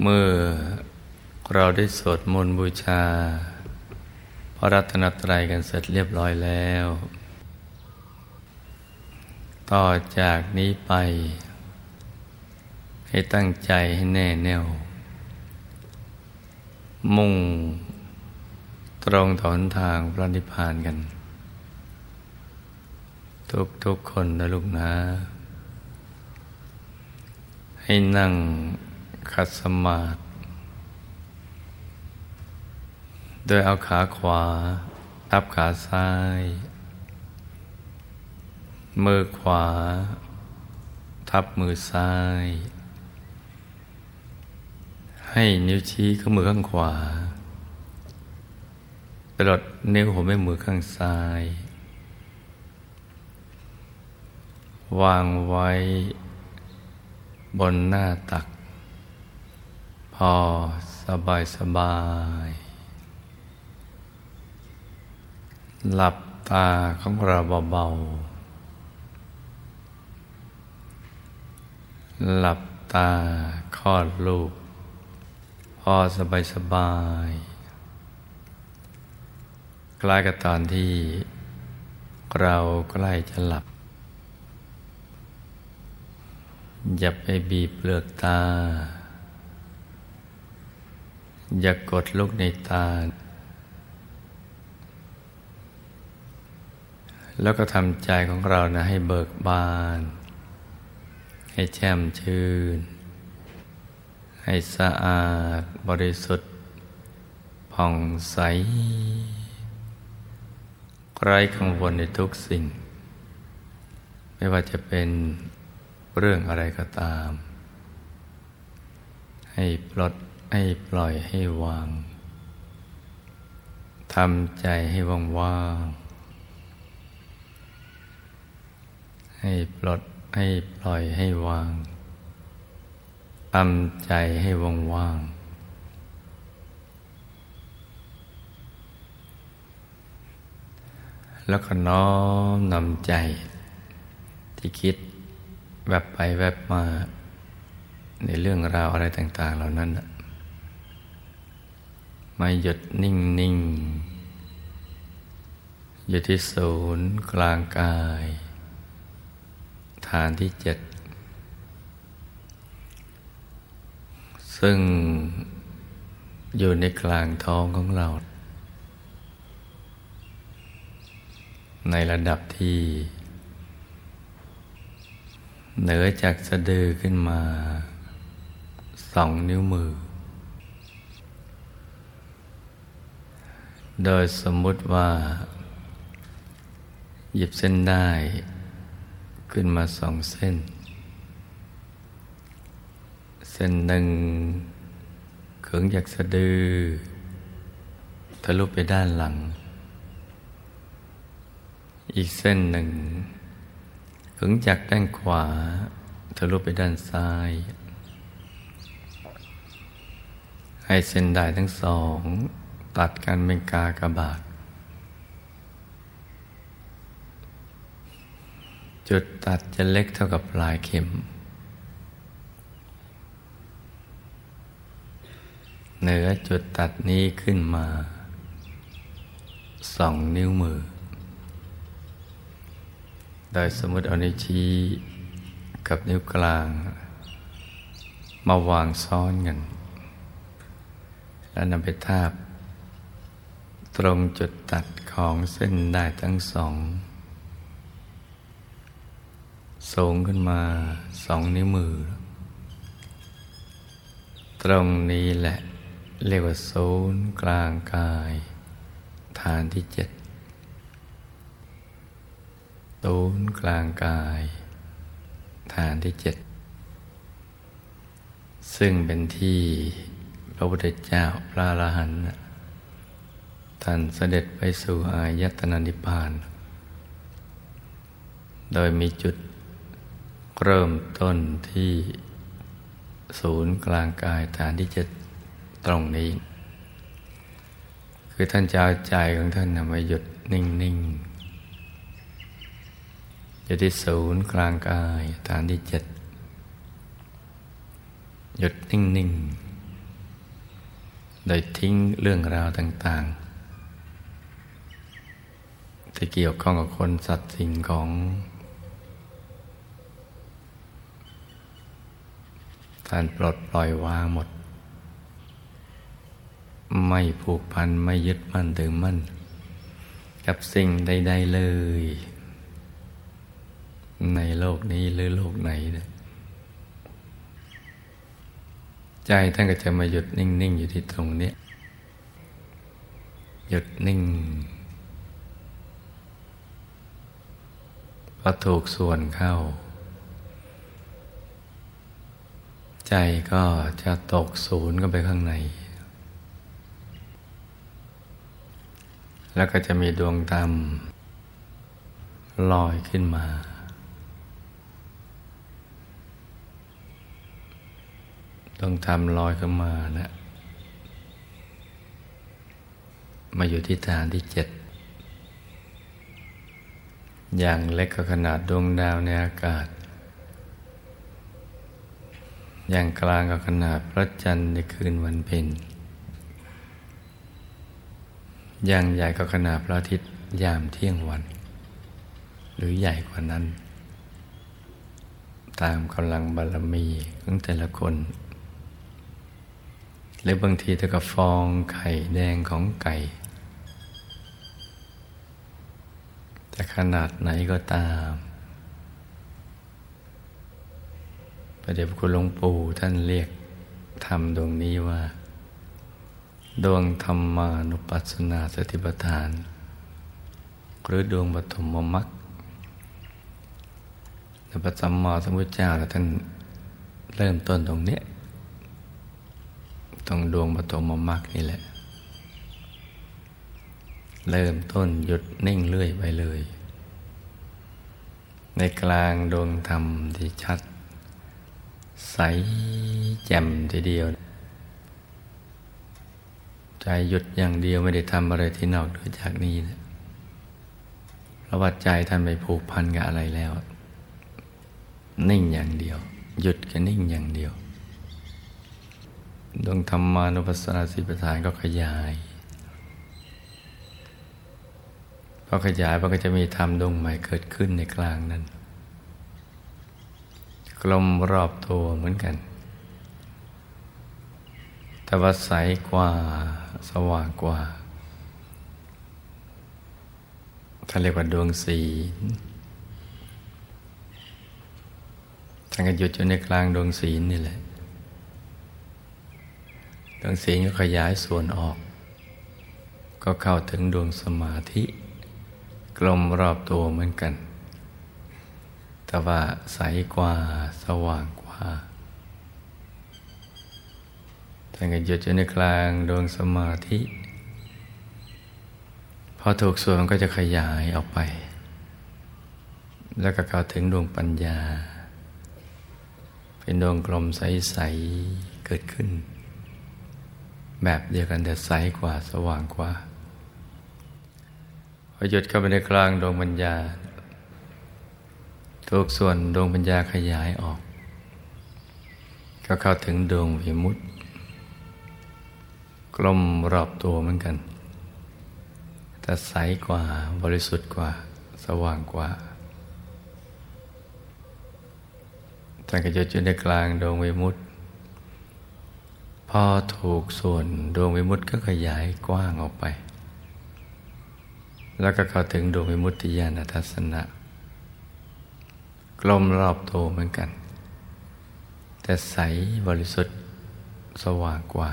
เมื่อเราได้สวดมนต์บูชา พระรัตนตรัยกันเสร็จเรียบร้อยแล้ว ต่อจากนี้ไป ให้ตั้งใจให้แน่แน่ว มุ่งตรงถอนทางพระนิพพานกัน ทุกทุกคนนะลูกนะ ให้นั่ง ขัดสมาธิโดยเอาขาขวา ทับขาซ้าย มือขวา ทับมือซ้าย ให้นิ้วชี้ข้ามือข้างขวาตลอดนิ้วหัวแม่มือข้างซ้าย วางไว้บนหน้าตัก อสบายสบาย หลับตาของเราเบาๆ หลับตาคลอดลูก พอสบายสบาย คล้ายกับตอนที่เราใกล้จะหลับ อย่าไปบีบเปลือกตา อย่ากกดลูกในตา แล้วก็ทำใจของเรานะให้เบิกบาน ให้แช่มชื่น ให้สะอาดบริสุทธิ์ผ่องใสไร้กังวลในทุกสิ่ง ไม่ว่าจะเป็นเรื่องอะไรก็ตาม ให้ปลด ให้ปล่อยให้วางทำใจให้ว่างๆให้ปลดให้ปล่อยให้วางทำใจให้ว่างว่างแล้วก็น้อมนำใจ ที่คิดแวบไปแวบมา ในเรื่องราวอะไรต่าง ๆ เหล่านั้นะ มาหยุดนิ่งนิ่งอยู่ที่ศูนย์กลางกาย ฐานที่เจ็ด ซึ่งอยู่ในกลางท้องของเรา ในระดับที่ เหนือจากสะดือขึ้นมาสองนิ้วมือ โดยสมมุติว่า หยิบเส้นได้ขึ้นมาสองเส้น เส้นหนึ่งเขิงจากสะดือ ทะลุไปด้านหลัง อีกเส้นหนึ่งเขิงจากด้านขวา ทะลุไปด้านซ้ายให้เส้นได้ทั้งสอง ตัดกันเป็นกากระบาดจุดตัดจะเล็กเท่ากับปลายเข็ม เหนือจุดตัดนี้ขึ้นมาสองนิ้วมือ โดยสมมติเอานิ้วชี้กับนิ้วกลาง มาวางซ้อนกัน แล้วนำไปทาบ ตรงจุดตัดของเส้นได้ทั้งสอง สูงขึ้นมาสองนิ้วมือ ตรงนี้แหละ เรียกว่าศูนย์กลางกาย ฐานที่เจ็ดศูนย์กลางกาย ฐานที่เจ็ดซึ่งเป็นที่พระพุทธเจ้าพระอรหันต์ ท่านเสด็จไปสู่อายตนะนิพพาน โดยมีจุดเริ่มต้นที่ศูนย์กลางกายฐานที่จะตรงนี้ คือท่านจะเอาใจของท่านนำมาหยุดนิ่งๆอยู่ที่ศูนย์กลางกายฐานที่เจ็ดหยุดนิ่งๆ โดยทิ้งเรื่องราวต่างๆ ที่เกี่ยวข้องกับคนสัตว์สิ่งของ ท่านปลดปล่อยวางหมด ไม่ผูกพันไม่ยึดมั่นถือมั่น กับสิ่งใด ๆเลย ในโลกนี้หรือโลกไหนนี่ยใจท่านก็จะมาหยุดนิ่ง ๆ อยู่ที่ตรงนี้ หยุดนิ่ง พอถูกส่วนเข้า ใจก็จะตกศูนย์ก็ไปข้างใน แล้วก็จะมีดวงดำลอยขึ้นมาต้องทำลอยขึ้นมานะ มาอยู่ที่ฐานที่เจ็ด อย่างเล็กก็ขนาดดวงดาวในอากาศ อย่างกลางก็ขนาดพระจันทร์ในคืนวันเพ็ญ อย่างใหญ่ก็ขนาดพระอาทิตย์ยามเที่ยงวัน หรือใหญ่กว่านั้น ตามกำลังบารมีของแต่ละคน หรือบางทีเท่ากับฟองไข่แดงของไก่ จะขนาดไหนก็ตามประเดี๋ยวคุณหลวงปู่ท่านเรียกธรรมดวงนี้ว่า ดวงธรรมานุปัสสนาสติปัฏฐาน หรือดวงปฐมมรรคในพระสัมมาสัมพุทธเจ้าท่านเริ่มต้นตรงนี้ ตรงดวงปฐมมรรคนี่แหละ เริ่มต้นหยุดนิ่งเรื่อยไปเลย ในกลางดวงธรรมที่ชัด ใสแจ่มทีเดียว ใจหยุดอย่างเดียวไม่ได้ทำอะไรที่นอกด้วยจากนี้นะเพราะว่าใจท่านไม่ผูกพันกับอะไรแล้ว นิ่งอย่างเดียว หยุดก็นิ่งอย่างเดียวดวงธรรมานุปัสสนาสีประธานก็ขยายพ อขยายมันก็จะมีธรรมดวงใหม่เกิดขึ้นในกลางนั้น กลมรอบตัวเหมือนกัน แต่ว่าใสกว่าสว่างกว่าท่านเรียกว่าดวงสีท่านก็หยุดอยู่ในกลางดวงศีนี่แหละ ดวงศีลก็ขยายส่วนออก ก็เข้าถึงดวงสมาธิ ลมรอบตัวเหมือนกัน แต่ว่าใสกว่าสว่างกว่าท่านก็หยุดอยู่ในกลางดวงสมาธิพอถูกส่วนก็จะขยายออกไป แล้วก็เข้าถึงดวงปัญญา เป็นดวงกลมใส ๆ เกิดขึ้น แบบเดียวกันแต่ใสกว่าสว่างกว่า หยุดเข้าไปในกลางดวงปัญญา ทุกส่วนดวงปัญญาขยายออก ก็เข้าถึงดวงวิมุตติกลมรอบตัวเหมือนกัน แต่ใสกว่าบริสุทธิ์กว่า สว่างกว่าท่านก็จะจุดในกลางดวงวิมุตติพอถูกส่วนดวงวิมุตติก็ขยายกว้างออกไป แล้วก็เข้าถึงดวงวิมุตติญาณทัศนะกลมรอบตัวเหมือนกัน แต่ใสบริสุทธิ์สว่างกว่า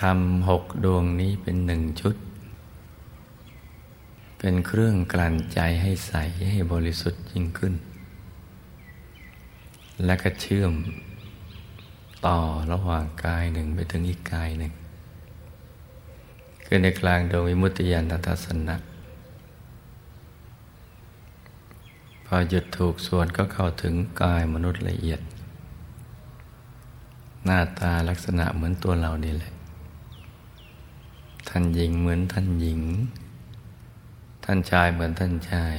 ทำหกดวงนี้เป็นหนึ่งชุด เป็นเครื่องกลั่นใจให้ใสให้บริสุทธิ์ยิ่งขึ้น และก็เชื่อมต่อระหว่างกายหนึ่งไปถึงอีกกายหนึ่ง คือในกลางดวงวิมุตติยานทัศนะพอหยุดถูกส่วนก็เข้าถึงกายมนุษย์ละเอียด หน้าตาลักษณะเหมือนตัวเรานี่แหละ ท่านหญิงเหมือนท่านหญิง ท่านชายเหมือนท่านชาย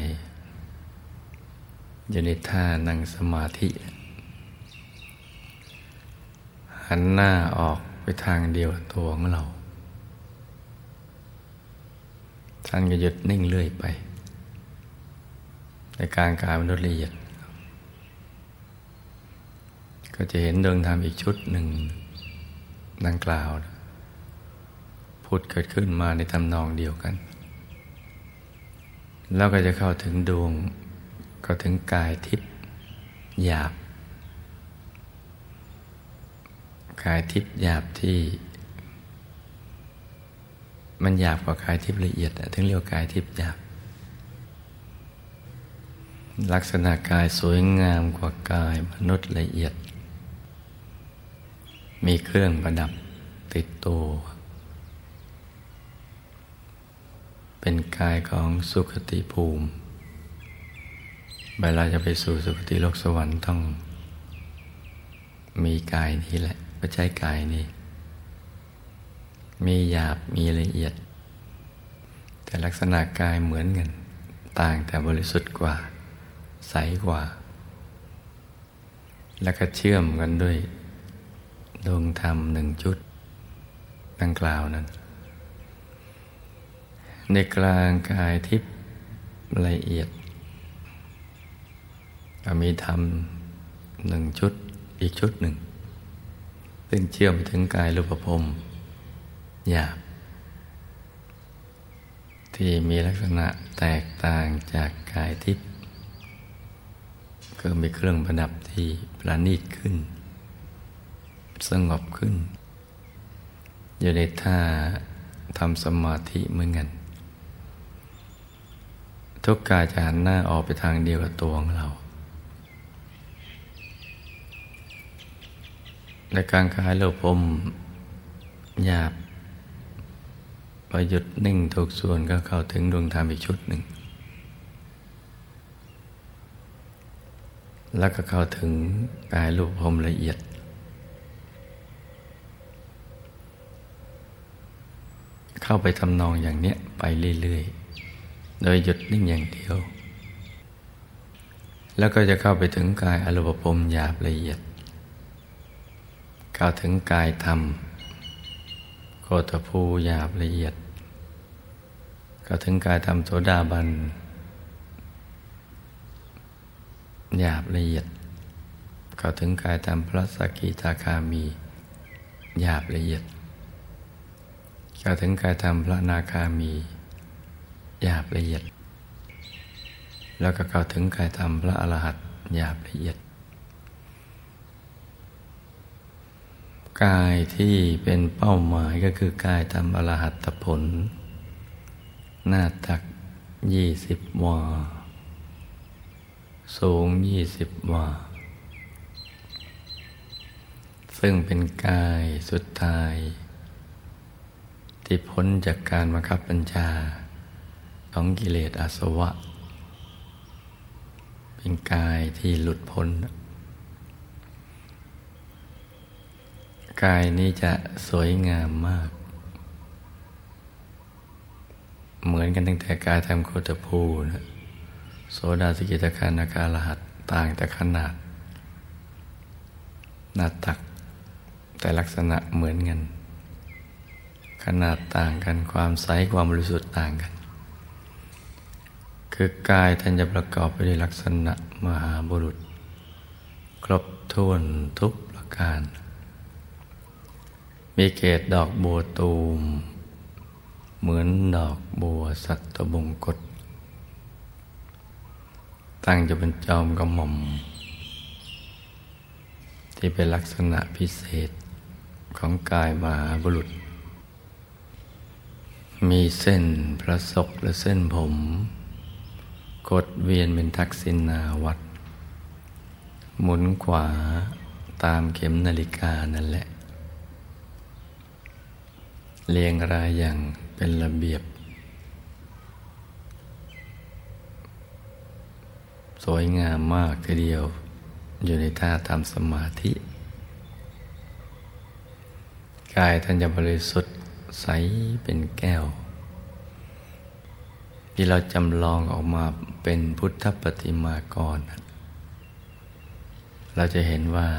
อยู่ในท่านั่งสมาธิหหันหน้าออกไปทางเดียวตัวของเรา ท่านก็หยุดนิ่งเรื่อยไป ในการกายมนุษย์ละเอียด ก็จะเห็นดวงธรรมอีกชุดหนึ่งดังกล่าวพุทธเกิดขึ้นมาในทำนองเดียวกัน แล้วก็จะเข้าถึงดวงก็ถึงกายทิพย์หยาบ กายทิพย์หยาบที่ มันหยาบกว่ากายทิพย์ละเอียดถึงเรียกกายทิพย์หยาบ ลักษณะกายสวยงามกว่ากายมนุษย์ละเอียด มีเครื่องประดับติดตัว เป็นกายของสุขติภูมิเวลาจะไปสู่สุคติโลกสวรรค์ต้อง มีกายนี้แหละก็ใช้กายนี้ มีหยาบมีละเอียด แต่ลักษณะกายเหมือนกัน ต่างแต่บริสุทธิ์กว่า ใสกว่า และก็เชื่อมกันด้วยดวงธรรมหนึ่งจุด ดังกล่าวนั้น ในกลางกายทิพย์ละเอียดมีธรรมหนึ่งชุดอีกชุดหนึ่ง ซึ่งเชื่อมถึงกายรูปภพ หยาบ ที่มีลักษณะแตกต่างจากกายทิพย์ก็มีเครื่องประดับที่ประณีตขึ้น สงบขึ้น อยู่ในท่าทำสมาธิเหมือนกันทุกกายจะหันหน้าออกไปทางเดียวกับตัวของเรา และการคลายโลภมหยาบ พอหยุดนิ่งถูกส่วนก็เข้าถึงดวงธรรมอีกชุดหนึ่ง แล้วก็เข้าถึงกายรูปพรมละเอียด เข้าไปทำนองอย่างเนี้ยไปเรื่อยๆ โดยหยุดนิ่งอย่างเดียว แล้วก็จะเข้าไปถึงกายอรูปภพหยาบละเอียดกล่าถึงกายธรรม โคตภูหยาบละเอียดกล่าวถึงกายธรรมโสดาบัน หยาบละเอียดกล่าวถึงกายธรรมพระสกิทาคามีหยาบละเอียดกล่าวถึงกายธรรมพระนาคามีหยาบละเอียด แล้วก็กล่าวถึงกายธรรมพระอรหัตหยาบละเอียด กายที่เป็นเป้าหมายก็คือกายทำอรหัตผล หน้าตักยี่สิบวา สูงยี่สิบวา ซึ่งเป็นกายสุดท้าย ที่พ้นจากการบังคับบัญชา ของกิเลสอาสวะ เป็นกายที่หลุดพ้น กายนี้จะสวยงามมาก เหมือนกันตั้งแต่กายทำโคตภูนะโสดาสกิตาคานาการหัสต่างแต่ขนาด หน้าตัก แต่ลักษณะเหมือนกัน ขนาดต่างกันความใสความบริสุทธิ์ต่างกัน คือกายท่านจะประกอบไปด้วยลักษณะมหาบุรุษ ครบถ้วนทุกประการ มีเกตดอกบัวตูม เหมือนดอกบัวสัตบงกฎตั้งจะเป็นจอมกระหม่อม ที่เป็นลักษณะพิเศษของกายมหาบุรุษ มีเส้นพระศกและเส้นผมกดเวียนเป็นทักษิณาวัด หมุนขวาตามเข็มนาฬิกานั่นแหละ เรียงรายอย่างเป็นระเบียบ สวยงามมากทีเดียว อยู่ในท่าทำสมาธิ กายท่านจะบริสุทธิ์ใสเป็นแก้ว ที่เราจำลองออกมาเป็นพุทธปฏิมากร เราจะเห็นว่า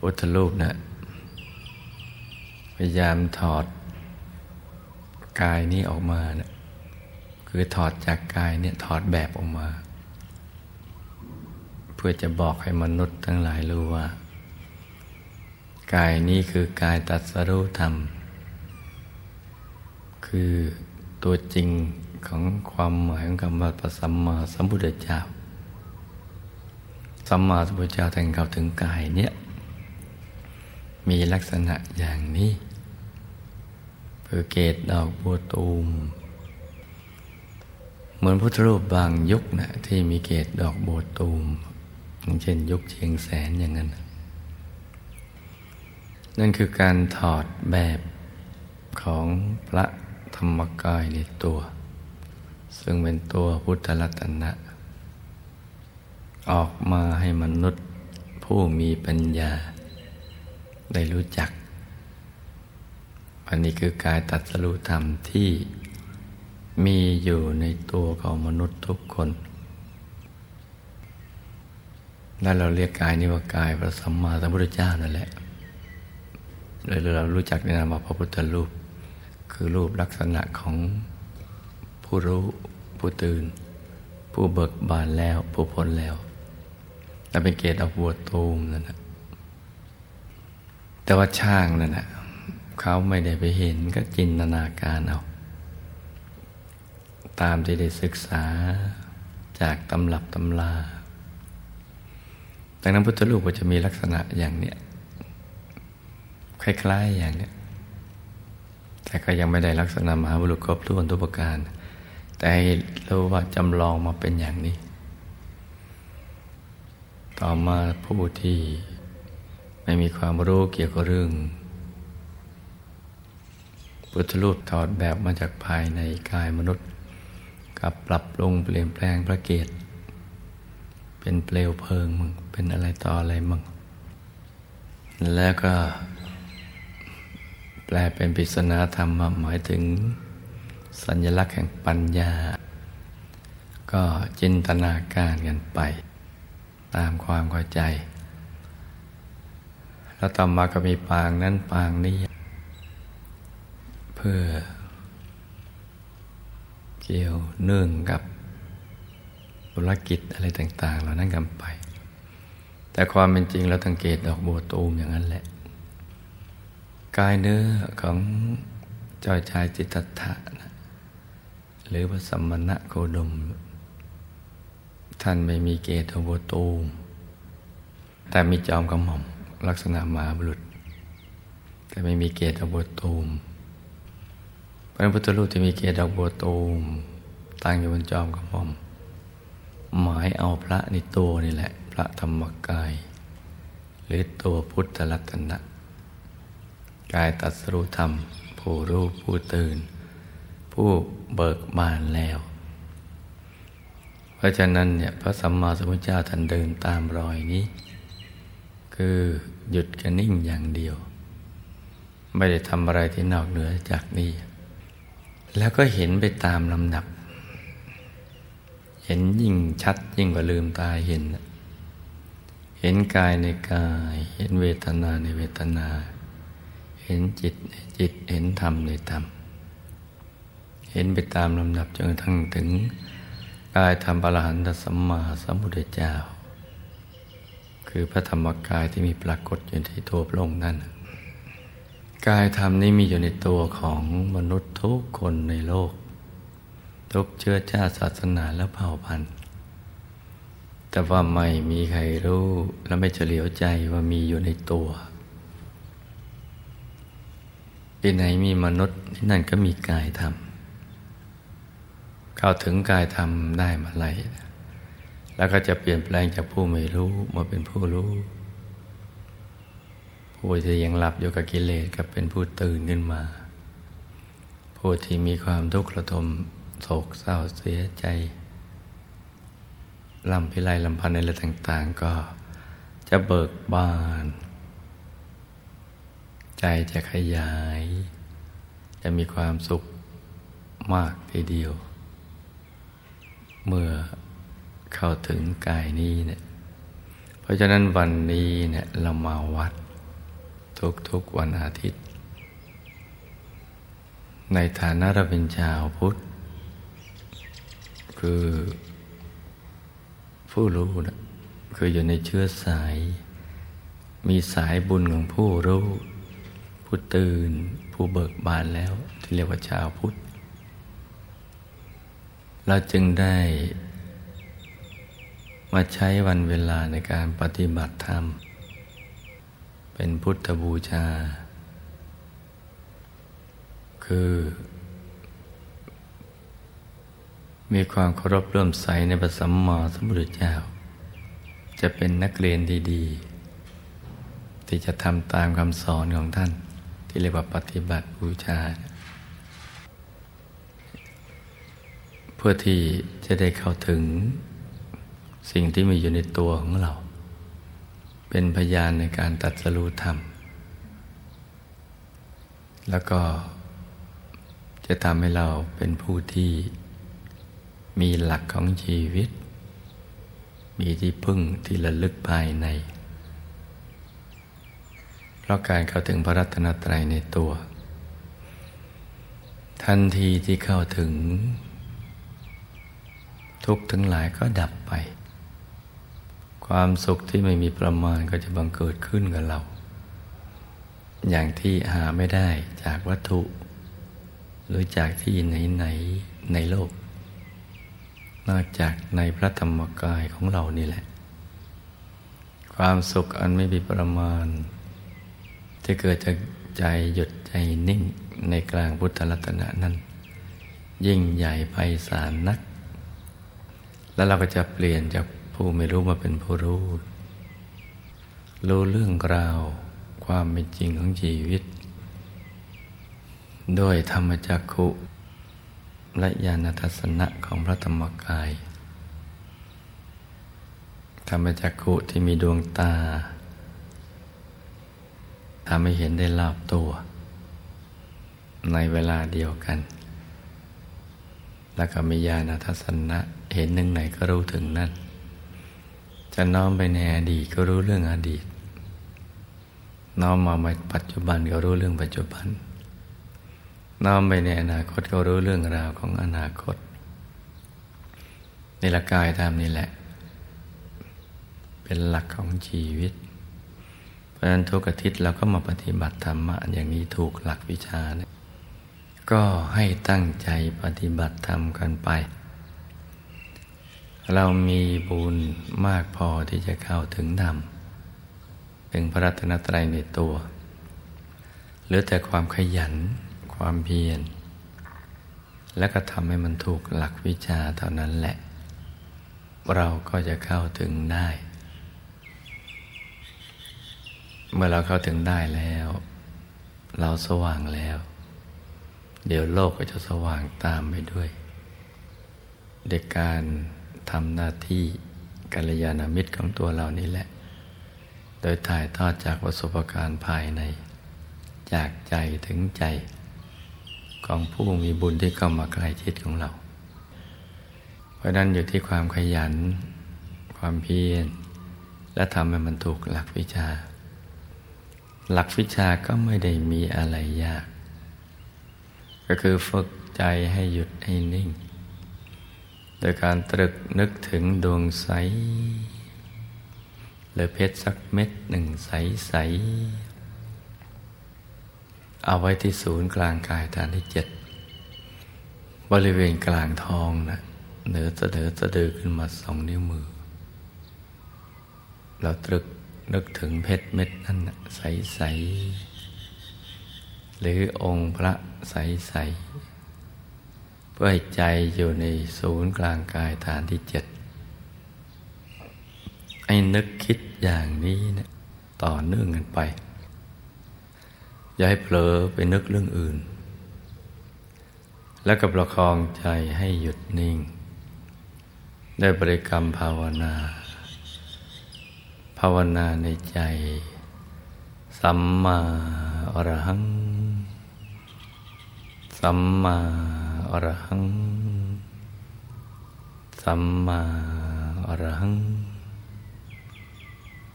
พุทธรูปนะ่ะ พยายามถอดกายนี้ออกมาเนะคือถอดจากกายเนี่ยถอดแบบออกมา เพื่อจะบอกให้มนุษย์ทั้งหลายรู้ว่า กายนี้คือกายตัดสรุธรรม คือตัวจริงของความหมายของคำว่าพระสัมมาสัมพุทธเจ้า สัมมาสัมพุทธเจ้าแทงเข้าถึงกายเนี่ย มีลักษณะอย่างนี้คือเกตดอกบัวตูม เหมือนพุทธรูปบางยุคนะที่มีเกตดอกบัวตูมอย่างเช่นยุคเชียงแสนอย่างนั้น นั่นคือการถอดแบบของพระธรรมกายในตัว ซึ่งเป็นตัวพุทธรัตนะ ออกมาให้มนุษย์ผู้มีปัญญา ได้รู้จัก อันนี้คือกายตัดสรุธรรมที่มีอยู่ในตัวของมนุษย์ทุกคนและเราเรียกกายนี้ว่ากายพระสัมมาสัมพุทธเจ้านั่นแหละเลยเรารู้จักในนามว่าพระพุทธรูป คือรูปลักษณะของผู้รู้ผู้ตื่น ผู้เบิกบานแล้วผู้พ้นแล้วและเป็นเกตอกบัวตูมนั่นนะ แต่ว่าช่างนั่นนะเขาไม่ได้ไปเห็นก็จินตนาการเอา ตามที่ได้ศึกษาจากตำรับตำราดังนั้นพุทธลูกก็จะมีลักษณะอย่างเนี้ยคล้ายๆอย่างเนี้ยแต่ก็ยังไม่ได้ลักษณะมหาบุรุษครบถ้วนทุกประการ แต่ให้รู้ว่าจำลองมาเป็นอย่างนี้ ต่อมาผู้ที่ ไม่มีความรู้เกี่ยวกับเรื่องพุทธรูปถอดแบบมาจากภายในกายมนุษย์ กับปรับปรุงเปลี่ยนแปลงพระเกศเป็นเปลวเพลิงมึงเป็นอะไรต่ออะไรมึงแล้วก็ แปลเป็นปริศนาธรรมหมายถึง สัญลักษณ์แห่งปัญญา ก็จินตนาการกันไป ตามความเข้าใจ แล้วต่อมาก็มีปางนั้นปางนี้พื่อ เกี่ยวเนื่องกับธุรกิจอะไรต่าง ๆ เหล่านั้นกันไป แต่ความเป็นจริงเราสังเกตดอกบัวตูมอย่างนั้นแหละ กายเนื้อของจอยชายจิตตถะนะหรือพระสมมณะโคดม ท่านไม่มีเกตดอกบัวตูม แต่มีจอมกระหม่อม ลักษณะมาบุรุษ แต่ไม่มีเกตดอกบัวตูมพระพุทธรูปที่มีเกศดอกบัวตูม ตั้งอยู่บนจอมกระหม่อม หมายเอาพระในตัวนี่แหละ พระธรรมกาย หรือตัวพุทธรัตนะ กายตัดสรุธรรม ผู้รู้ผู้ตื่น ผู้เบิกบานแล้วเพราะฉะนั้นเนี่ยพระสัมมาสัมพุทธเจ้าท่านเดินตามรอยนี้ คือหยุดกันนิ่งอย่างเดียว ไม่ได้ทำอะไรที่นอกเหนือจากนี้ แล้วก็เห็นไปตามลำดับ เห็นยิ่งชัดยิ่งกว่าลืมตาเห็น เห็นกายในกาย เห็นเวทนาในเวทนา เห็นจิตในจิตเห็นธรรมในธรรม เห็นไปตามลำดับจนกระทั่งถึงกายธรรมปรหันตสัมมาสัมพุทธเจ้า คือพระธรรมกายที่มีปรากฏอยู่ที่ตัวพระองค์นั่นกายธรรมนี้มีอยู่ในตัวของมนุษย์ทุกคนในโลก ทุกเชื้อชาติศาสนาและเผ่าพันธุ์ แต่ว่าไม่มีใครรู้และไม่เฉลียวใจว่ามีอยู่ในตัวที่ไหนมีมนุษย์ที่นั่นก็มีกายธรรม เข้าถึงกายธรรมได้มาไหล แล้วก็จะเปลี่ยนแปลงจากผู้ไม่รู้มาเป็นผู้รู้ ผู้ที่ยังหลับอยู่กับกิเลสก็เป็นผู้ตื่นขึ้นมา ผู้ที่มีความทุกข์ระทมโศกเศร้าเสียใจลำพิไรลำพันในอะไรต่าง ๆ ก็จะเบิกบาน ใจจะขยาย จะมีความสุขมากทีเดียว เมื่อ เข้าถึงกายนี้เนี่ยเพราะฉะนั้นวันนี้เนี่ยเรามาวัด ทุกๆวันอาทิตย์ ในฐานะเราเป็นชาวพุทธ คือ ผู้รู้นะคืออยู่ในเชื้อสาย มีสายบุญของผู้รู้ ผู้ตื่น ผู้เบิกบานแล้ว ที่เรียกว่าชาวพุทธเราจึงได้ มาใช้วันเวลาในการปฏิบัติธรรม เป็นพุทธบูชา คือ มีความเคารพเริ่มใสในพระสัมมาสัมพุทธเจ้า จะเป็นนักเรียนดี ๆ ที่จะทำตามคำสอนของท่าน ที่เรียกว่าปฏิบัติบูชา เพื่อที่จะได้เข้าถึง สิ่งที่มีอยู่ในตัวของเรา เป็นพยานในการตัดสรู้ธรรม แล้วก็จะทำให้เราเป็นผู้ที่มีหลักของชีวิต มีที่พึ่งที่ระลึกภายใน เพราะการเข้าถึงพระรัตนตรัยในตัว ทันทีที่เข้าถึง ทุกทั้งหลายก็ดับไป ความสุขที่ไม่มีประมาณก็จะบังเกิดขึ้นกับเรา อย่างที่หาไม่ได้จากวัตถุ หรือจากที่ไหนๆในโลก นอกจากในพระธรรมกายของเรานี่แหละ ความสุขอันไม่มีประมาณ ที่เกิดจากใจหยุดใจนิ่งในกลางพุทธรัตนะนั้น ยิ่งใหญ่ไพศาลนัก แล้วเราก็จะเปลี่ยนจาก ผู้ไม่รู้มาเป็นผู้รู้ รู้เรื่องราว ความเป็นจริงของชีวิต ด้วยธรรมจักขุและญาณทัศนะของพระธรรมกาย ธรรมจักขุที่มีดวงตาทำให้เห็นได้ลาบตัว ในเวลาเดียวกัน แล้วก็มีญาณทัศนะเห็นหนึ่งไหนก็รู้ถึงนั่น จะน้อมไปในอดีตก็รู้เรื่องอดีต น้อมมาในปัจจุบันก็รู้เรื่องปัจจุบัน น้อมไปในอนาคตก็รู้เรื่องราวของอนาคตในละกายธรรมนี่แหละ เป็นหลักของชีวิต เพราะฉะนั้นทุกอาทิตย์เราก็มาปฏิบัติธรรมะอย่างนี้ถูกหลักวิชานี่ยก็ให้ตั้งใจปฏิบัติธรรมกันไป เรามีบุญมากพอที่จะเข้าถึงธรรม ถึงพระรัตนตรัยในตัวหรือแต่ความขยัน ความเพียร และก็ทำให้มันถูกหลักวิชาเท่านั้นแหละ เราก็จะเข้าถึงได้ เมื่อเราเข้าถึงได้แล้ว เราสว่างแล้ว เดี๋ยวโลกก็จะสว่างตามไปด้วยเด็กการ ทำหน้าที่กัลยาณมิตรของตัวเรานี่แหละ โดยถ่ายทอดจากประสบการณ์ภายใน จากใจถึงใจ ของผู้มีบุญที่เข้ามาใกล้ชิดของเรา เพราะนั้นอยู่ที่ความขยัน ความเพียร และทำให้มันถูกหลักวิชา หลักวิชาก็ไม่ได้มีอะไรยาก ก็คือฝึกใจให้หยุดให้นิ่ง โดยการตรึกนึกถึงดวงใสหรือเพชรสักเม็ดหนึ่งใสใสเอาไว้ที่ศูนย์กลางกายฐานที่เจ็ดบริเวณกลางท้องนะเหนือสะเดือสะดือขึ้นมาสองนิ้วมือ เราตรึกนึกถึงเพชรเม็ดนั่นใสใสหรือองค์พระใสใส เพื่อให้ใจอยู่ในศูนย์กลางกายฐานที่เจ็ดไอ้นึกคิดอย่างนี้นะต่อเนื่องกันไป อย่าให้เผลอไปนึกเรื่องอื่น แล้วก็ประคองใจให้หยุดนิ่ง ได้บริกรรมภาวนา ภาวนาในใจ สัมมาอรหัง สัมมา อรหัง สัมมาอรหัง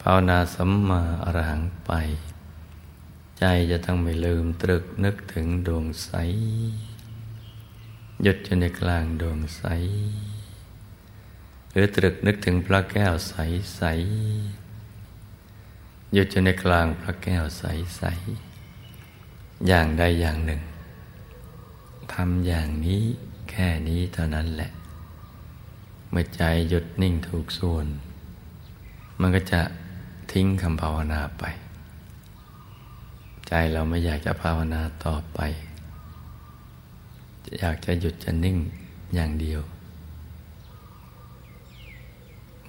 ภาวนาสัมมาอรหังไป ใจจะต้องไม่ลืมตรึกนึกถึงดวงใส หยุดอยู่ในกลางดวงใส หรือตรึกนึกถึงพระแก้วใสใสหยุดอยู่ในกลางพระแก้วใสใสอย่างใดอย่างหนึ่ง ทำอย่างนี้แค่นี้เท่านั้นแหละ เมื่อใจหยุดนิ่งถูกส่วน มันก็จะทิ้งคำภาวนาไป ใจเราไม่อยากจะภาวนาต่อไป อยากจะหยุดจะนิ่งอย่างเดียว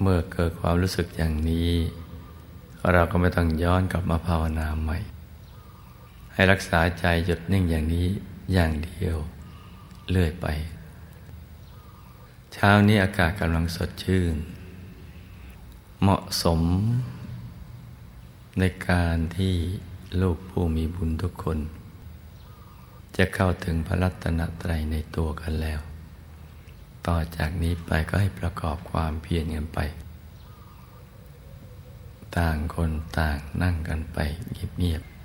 เมื่อเกิดความรู้สึกอย่างนี้ เราก็ไม่ต้องย้อนกลับมาภาวนาใหม่ ให้รักษาใจหยุดนิ่งอย่างนี้ อย่างเดียวเลื่อยไป เช้านี้อากาศกำลังสดชื่น เหมาะสม ในการที่ลูกผู้มีบุญทุกคน จะเข้าถึงพระรัตนตรัยในตัวกันแล้ว ต่อจากนี้ไปก็ให้ประกอบความเพียรกันไปต่างคนต่างนั่งกันไปเงียบๆ